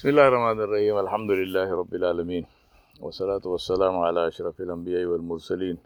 بسم الله الرحمن الرحيم. الحمد لله رب العالمين. والصلاة والسلام على أشرف الأنبياء والمرسلين.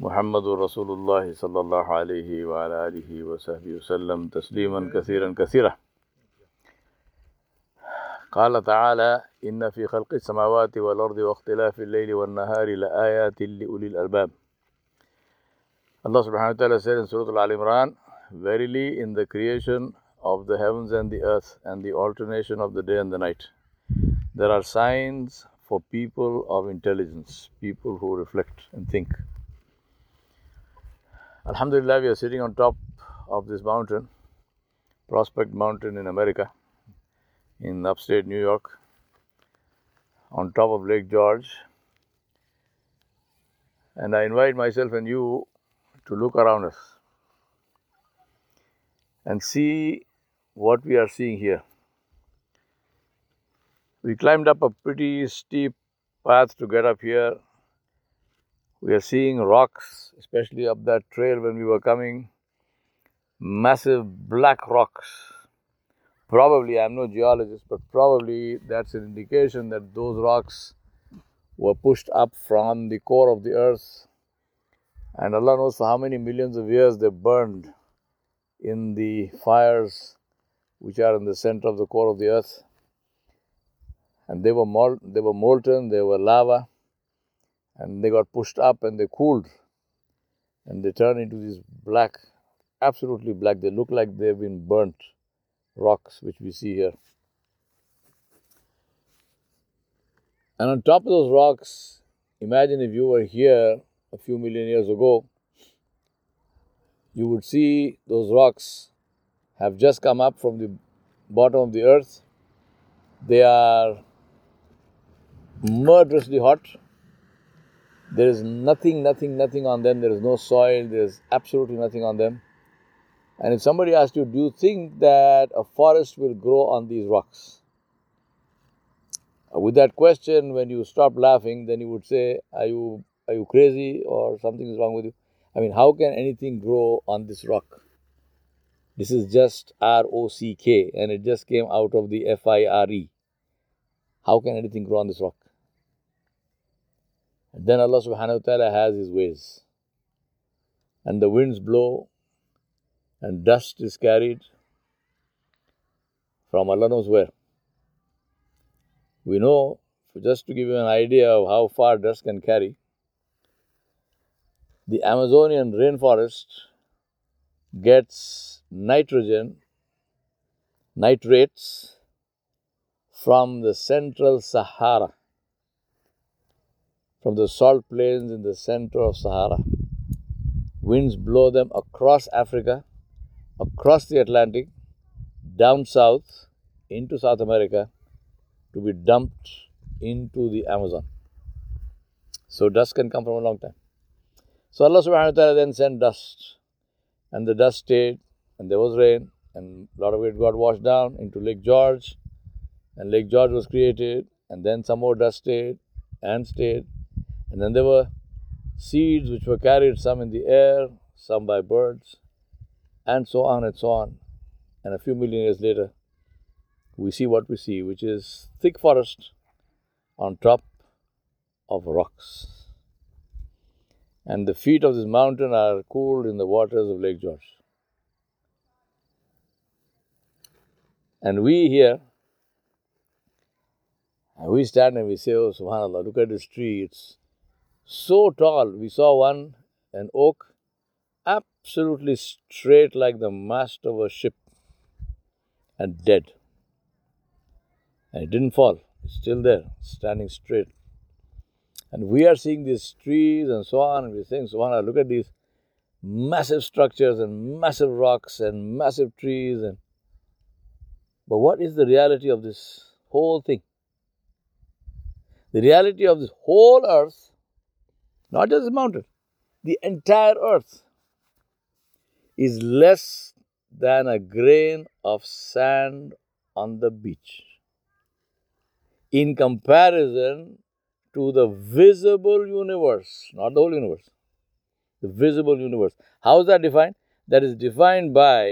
محمد رسول الله صلى الله عليه وعلى آله وصحبه وسلم تسليما كثيرا كثيرا. قال تعالى إن في خلق السماوات والأرض واختلاف الليل والنهار لآيات لأولي الألباب. Allah subhanahu wa ta'ala said in Verily, in the creation of the heavens and the earth and the alternation of the day and the night, there are signs for people of intelligence, people who reflect and think. Alhamdulillah, we are sitting on top of this mountain, Prospect Mountain in America, in upstate New York, on top of Lake George. And I invite myself and you to look around us and see what we are seeing here. We climbed up a pretty steep path to get up here. We are seeing rocks, especially up that trail when we were coming, massive black rocks. Probably, I'm no geologist, but probably that's an indication that those rocks were pushed up from the core of the earth and Allah knows for how many millions of years they burned in the fires which are in the center of the core of the earth. And they were, mol- they were molten, they were lava, and they got pushed up and they cooled. And they turned into these black, absolutely black. They look like they've been burnt rocks, which we see here. And on top of those rocks, imagine if you were here a few million years ago, you would see those rocks have just come up from the bottom of the earth. They are murderously hot. There is nothing, nothing, nothing on them. There is no soil. There is absolutely nothing on them. And if somebody asked you, do you think that a forest will grow on these rocks? Uh, with that question, when you stop laughing, then you would say, Are you are you crazy or something is wrong with you? I mean, how can anything grow on this rock? This is just R O C K and it just came out of the F I R E. How can anything grow on this rock? And then Allah subhanahu wa ta'ala has His ways. And the winds blow and dust is carried from Allah knows where. We know, just to give you an idea of how far dust can carry, the Amazonian rainforest gets nitrogen, nitrates from the central Sahara, from the salt plains in the center of Sahara. Winds blow them across Africa, across the Atlantic, down south into South America to be dumped into the Amazon. So dust can come from a long time. So Allah subhanahu wa ta'ala then sent dust. And the dust stayed, and there was rain, and a lot of it got washed down into Lake George. And Lake George was created, and then some more dust stayed and stayed. And then there were seeds which were carried, some in the air, some by birds, and so on and so on. And a few million years later, we see what we see, which is thick forest on top of rocks and the feet of this mountain are cooled in the waters of Lake George. And we here, and we stand and we say, Oh, subhanAllah, look at this tree. It's so tall. We saw one, an oak, absolutely straight like the mast of a ship and dead. And it didn't fall, it's still there, standing straight. And we are seeing these trees and so on, and we're saying, Subhanallah, look at these massive structures and massive rocks and massive trees. And But what is the reality of this whole thing? The reality of this whole earth, not just the mountain, the entire earth, is less than a grain of sand on the beach. In comparison to the visible universe, not the whole universe, the visible universe. How is that defined? That is defined by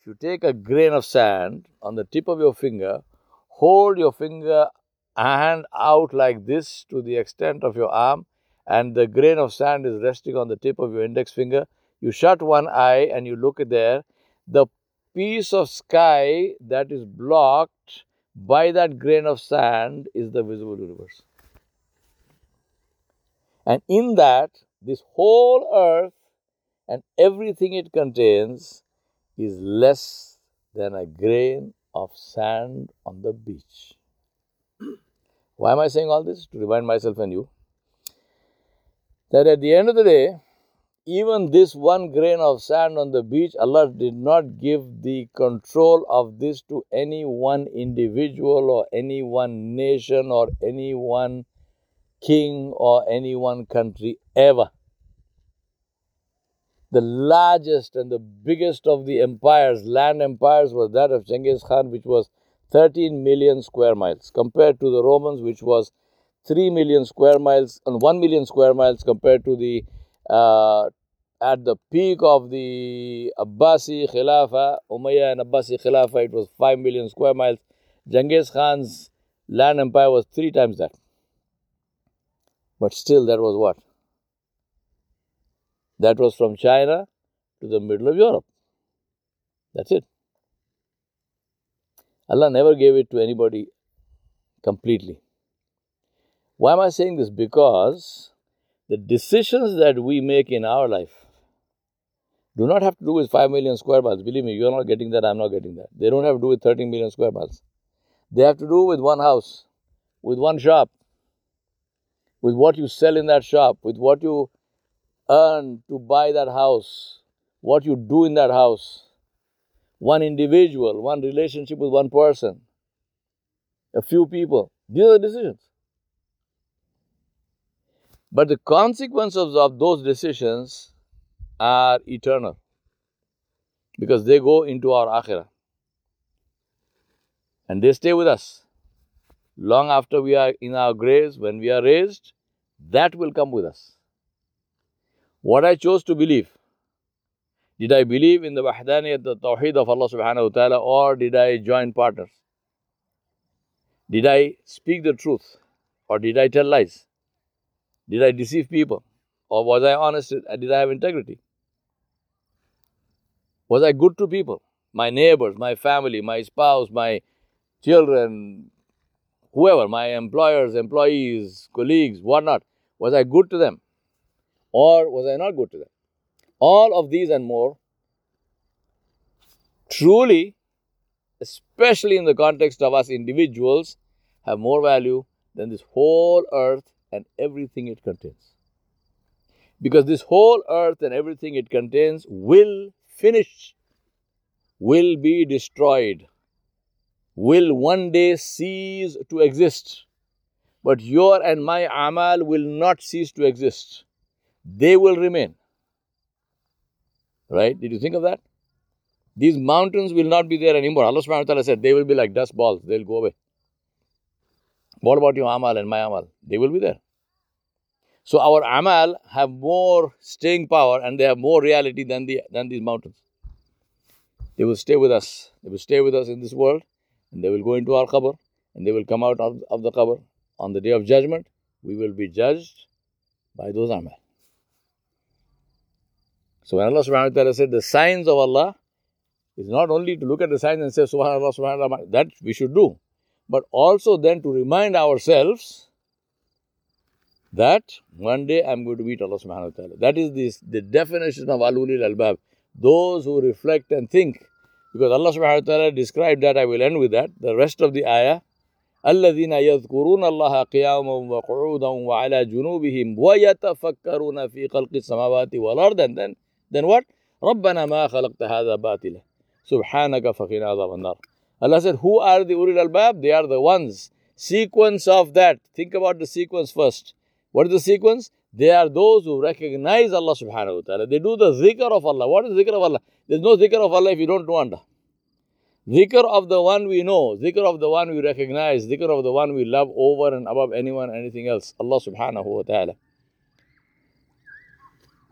if you take a grain of sand on the tip of your finger, hold your finger hand out like this to the extent of your arm, and the grain of sand is resting on the tip of your index finger. You shut one eye and you look there. The piece of sky that is blocked by that grain of sand is the visible universe. And in that, this whole earth and everything it contains is less than a grain of sand on the beach. Why am I saying all this? To remind myself and you that at the end of the day, even this one grain of sand on the beach, Allah did not give the control of this to any one individual or any one nation or any one king or any one country ever. The largest and the biggest of the empires, land empires, was that of Genghis Khan, which was 13 million square miles, compared to the Romans, which was 3 million square miles and 1 million square miles compared to the uh, at the peak of the Abbasi Khilafah, Umayyad and Abbasi Khilafah, it was 5 million square miles. Genghis Khan's land empire was three times that. But still, that was what? That was from China to the middle of Europe. That's it. Allah never gave it to anybody completely. Why am I saying this? Because the decisions that we make in our life do not have to do with 5 million square miles. Believe me, you're not getting that, I'm not getting that. They don't have to do with 13 million square miles. They have to do with one house, with one shop, with what you sell in that shop, with what you earn to buy that house, what you do in that house, one individual, one relationship with one person, a few people. These are the decisions. But the consequences of those decisions are eternal. Because they go into our akhirah. And they stay with us long after we are in our graves, when we are raised, that will come with us. What I chose to believe. Did I believe in the wahdaniyat, the tawheed of Allah subhanahu wa ta'ala, or did I join partners? Did I speak the truth, or did I tell lies? Did I deceive people, or was I honest? Did I have integrity? Was I good to people? My neighbors, my family, my spouse, my children, whoever, my employers, employees, colleagues, whatnot, was I good to them? Or was I not good to them? All of these and more truly, especially in the context of us individuals, have more value than this whole earth and everything it contains. Because this whole earth and everything it contains will finish, will be destroyed will one day cease to exist. But your and my amal will not cease to exist. They will remain. Right? Did you think of that? These mountains will not be there anymore. Allah subhanahu wa ta'ala said they will be like dust balls, they'll go away. What about your amal and my amal? They will be there. So our amal have more staying power and they have more reality than the than these mountains. They will stay with us. They will stay with us in this world and they will go into our qabr and they will come out of, of the qabr. On the day of judgment, we will be judged by those amal. So when Allah subhanahu wa ta'ala said the signs of Allah is not only to look at the signs and say subhanallah, subhanallah, that we should do, but also then to remind ourselves that one day I'm going to meet Allah subhanahu wa ta'ala. That is this, the definition of alulil albab. Those who reflect and think because Allah subhanahu wa ta'ala described that, I will end with that. The rest of the ayah. الذين يذكرون الله قياما وقعودا وعلى جنوبهم ويتفكرون في خلق السماوات والأرض and then then what ربنا ما خلقت هذا باطلا سبحانك فقنا عذاب النار Allah said who are the ulil albab they are the ones sequence of that think about the sequence first what is the sequence They are those who recognize Allah subhanahu wa ta'ala. They do the zikr of Allah. What is zikr of Allah? There's no zikr of Allah if you don't know Allah. Zikr of the one we know, zikr of the one we recognize, zikr of the one we love over and above anyone, anything else. Allah subhanahu wa ta'ala.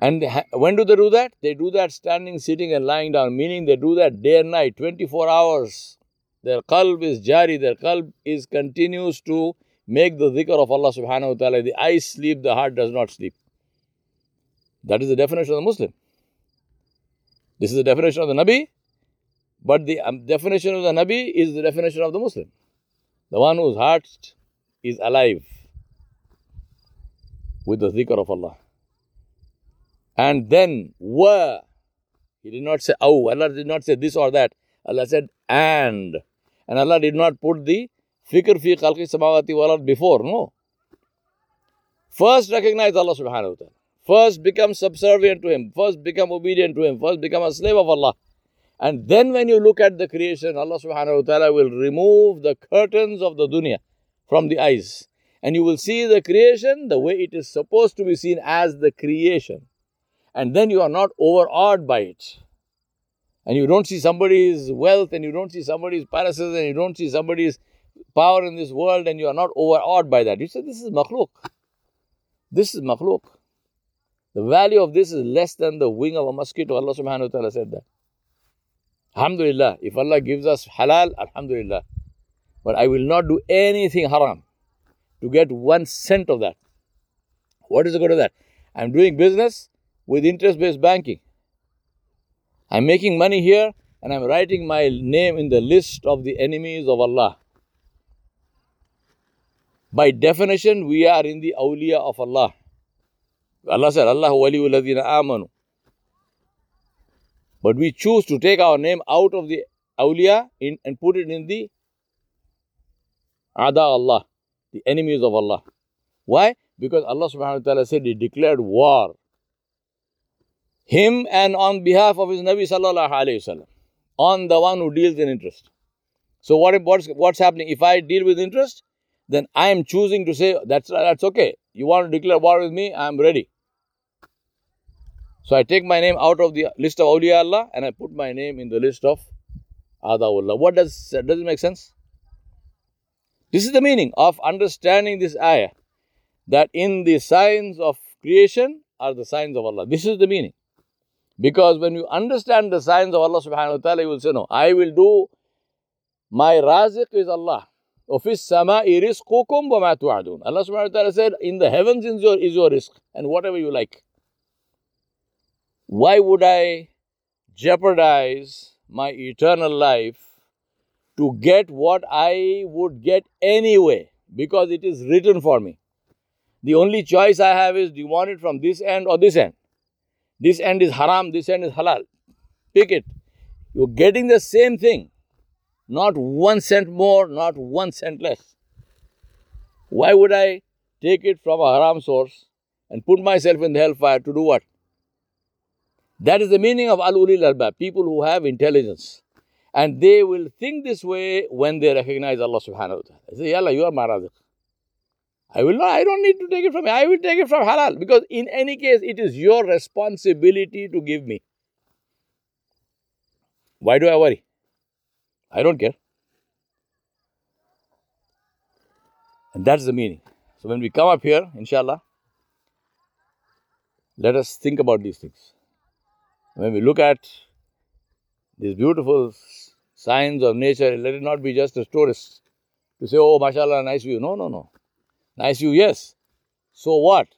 And when do they do that? They do that standing, sitting, and lying down, meaning they do that day and night, 24 hours their qalb is jari, their qalb is continues to make the dhikr of Allah subhanahu wa ta'ala. The eyes sleep, the heart does not sleep. That is the definition of the Muslim. This is the definition of the Nabi, but the um, definition of the Nabi is the definition of the Muslim. The one whose heart is alive with the dhikr of Allah. And then, wa. He did not say, oh, Allah did not say this or that. Allah said, and. And Allah did not put the fikr fi khalqi samawati wal before, no. First recognize Allah subhanahu wa ta'ala. First become subservient to Him. First become obedient to Him. First become a slave of Allah. And then when you look at the creation, Allah subhanahu wa ta'ala will remove the curtains of the dunya from the eyes. And you will see the creation the way it is supposed to be seen as the creation. And then you are not overawed by it. And you don't see somebody's wealth and you don't see somebody's palaces and you don't see somebody's power in this world and you are not overawed by that. You say, This is makhluk. This is makhluk. The value of this is less than the wing of a mosquito. Allah subhanahu wa ta'ala said that. Alhamdulillah. If Allah gives us halal, Alhamdulillah. But I will not do anything haram to get one cent of that. What is the good of that? I'm doing business with interest based banking. I'm making money here and I'm writing my name in the list of the enemies of Allah. By definition, we are in the awliya of Allah. Allah said, Allah waliyu amanu. But we choose to take our name out of the awliya in, and put it in the ada Allah the enemies of Allah. Why? Because Allah subhanahu wa ta'ala said He declared war. Him and on behalf of His Nabi sallallahu alayhi wasallam. On the one who deals in interest. So what, what's, what's happening? If I deal with interest, then I am choosing to say, that's, that's okay. You want to declare war with me? I am ready. So I take my name out of the list of awliya Allah and I put my name in the list of Adawullah. What does, does it make sense? This is the meaning of understanding this ayah that in the signs of creation are the signs of Allah. This is the meaning. Because when you understand the signs of Allah subhanahu wa ta'ala, you will say, No, I will do my raziq is Allah. Ofis sama rizqukum wa ma. Allah subhanahu wa ta'ala said, In the heavens is your, is your rizq and whatever you like. Why would I jeopardize my eternal life to get what I would get anyway because it is written for me. The only choice I have is do you want it from this end or this end? This end is haram, this end is halal. Pick it. You're getting the same thing. Not one cent more, not one cent less. Why would I take it from a haram source and put myself in the hellfire to do what? That is the meaning of al ulil albab, people who have intelligence. And they will think this way when they recognize Allah subhanahu wa ta'ala. They say, Allah, you are my raziq. I will not, I don't need to take it from you. I will take it from halal. Because in any case, it is your responsibility to give me. Why do I worry? I don't care. And that's the meaning. So when we come up here, inshallah, let us think about these things. When we look at these beautiful signs of nature, let it not be just a tourist to say, oh, mashallah, nice view. No, no, no. Nice view, yes. So what?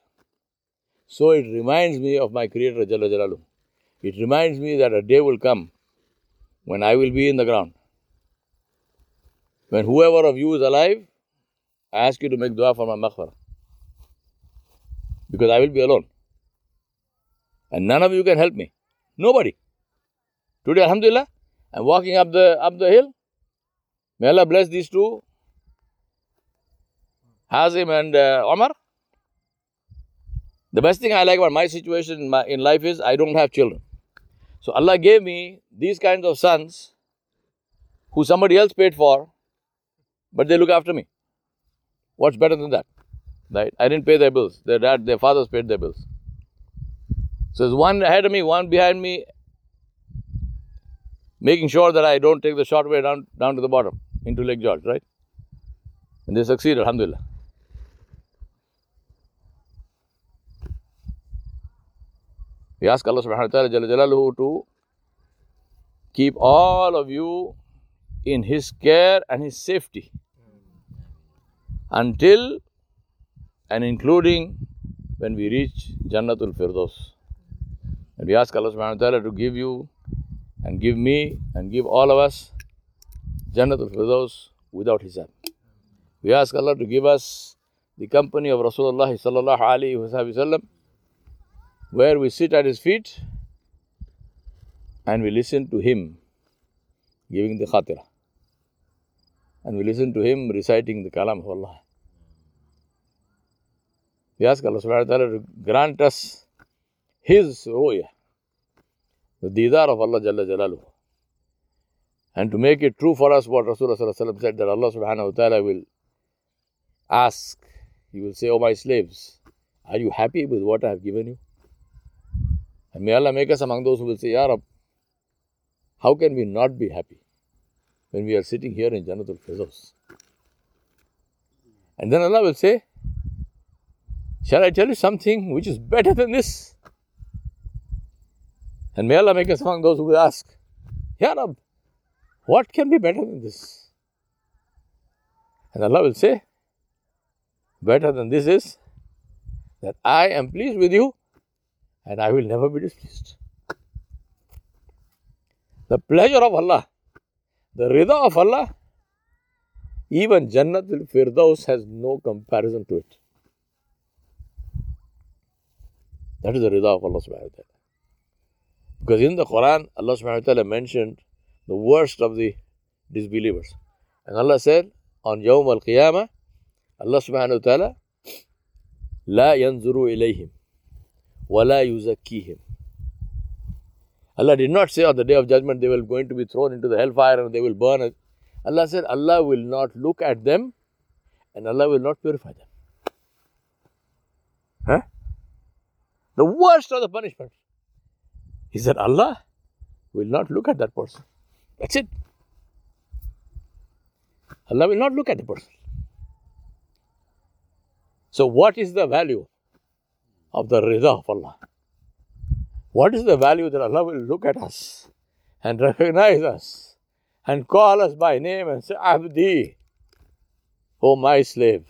So it reminds me of my Creator, Jalla Jalalu. It reminds me that a day will come when I will be in the ground. When whoever of you is alive, I ask you to make dua for my maghfirah. Because I will be alone. And none of you can help me. Nobody. Today, Alhamdulillah, I'm walking up the up the hill. May Allah bless these two, Hazim and uh, Omar. The best thing I like about my situation in, my, in life is I don't have children. So Allah gave me these kinds of sons who somebody else paid for, but they look after me. What's better than that? Right? I didn't pay their bills. Their dad, their fathers paid their bills. So there's one ahead of me, one behind me, making sure that I don't take the short way down, down to the bottom into Lake George, right? And they succeed, Alhamdulillah. We ask Allah subhanahu wa ta'ala to keep all of you in His care and His safety until and including when we reach Jannatul Firdaus. And we ask Allah subhanahu wa ta'ala to give you and give me and give all of us Jannatul Firdaus without hisab. We ask Allah to give us the company of Rasulullah sallallahu alaihi wasallam where we sit at his feet and we listen to him giving the khatira. And we listen to him reciting the kalam of Allah. We ask Allah subhanahu wa ta'ala to grant us his ruya, the didar of Allah Jalla Jalaluhu. And to make it true for us what Rasulullah said that Allah subhanahu wa ta'ala will ask, He will say, O oh my slaves, are you happy with what I have given you? And may Allah make us among those who will say, Ya Rab, how can we not be happy when we are sitting here in Jannatul Firdaus? And then Allah will say, Shall I tell you something which is better than this? And may Allah make us among those who will ask, Ya Rab, what can be better than this? And Allah will say, Better than this is that I am pleased with you and I will never be displeased. The pleasure of Allah, the rida of Allah, even Jannatul Firdaus has no comparison to it. That is the rida of Allah subhanahu wa ta'ala. Because in the Quran, Allah subhanahu wa ta'ala mentioned the worst of the disbelievers. And Allah said on Yawm al Qiyamah, Allah subhanahu wa ta'ala, لا ينظر إليهم ولا يزكيهم Allah did not say on the day of judgment they will going to be thrown into the hellfire and they will burn. Allah said Allah will not look at them and Allah will not purify them. Huh? The worst of the punishments is that Allah will not look at that person. That's it. Allah will not look at the person. So, what is the value of the rida of Allah? What is the value that Allah will look at us and recognize us and call us by name and say, Abdi, O my slave,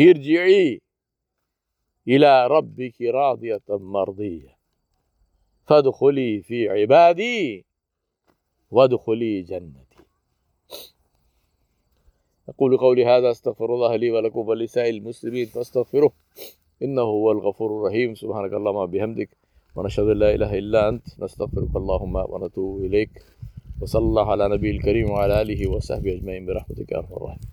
ارجعي إلى ربك راضية مرضية. فادخلي في عبادي وادخلي جنتي. أقول قولي هذا أستغفر الله لي ولكم ولسائر المسلمين فاستغفروه. إنه هو الغفور الرحيم. سبحانك اللهم بحمدك ونشهد أن لا إله إلا أنت. نستغفرك اللهم ونتوب إليك. وصلى الله على نبي الكريم وعلى آله وصحبه أجمعين برحمتك يا أرحم الراحمين.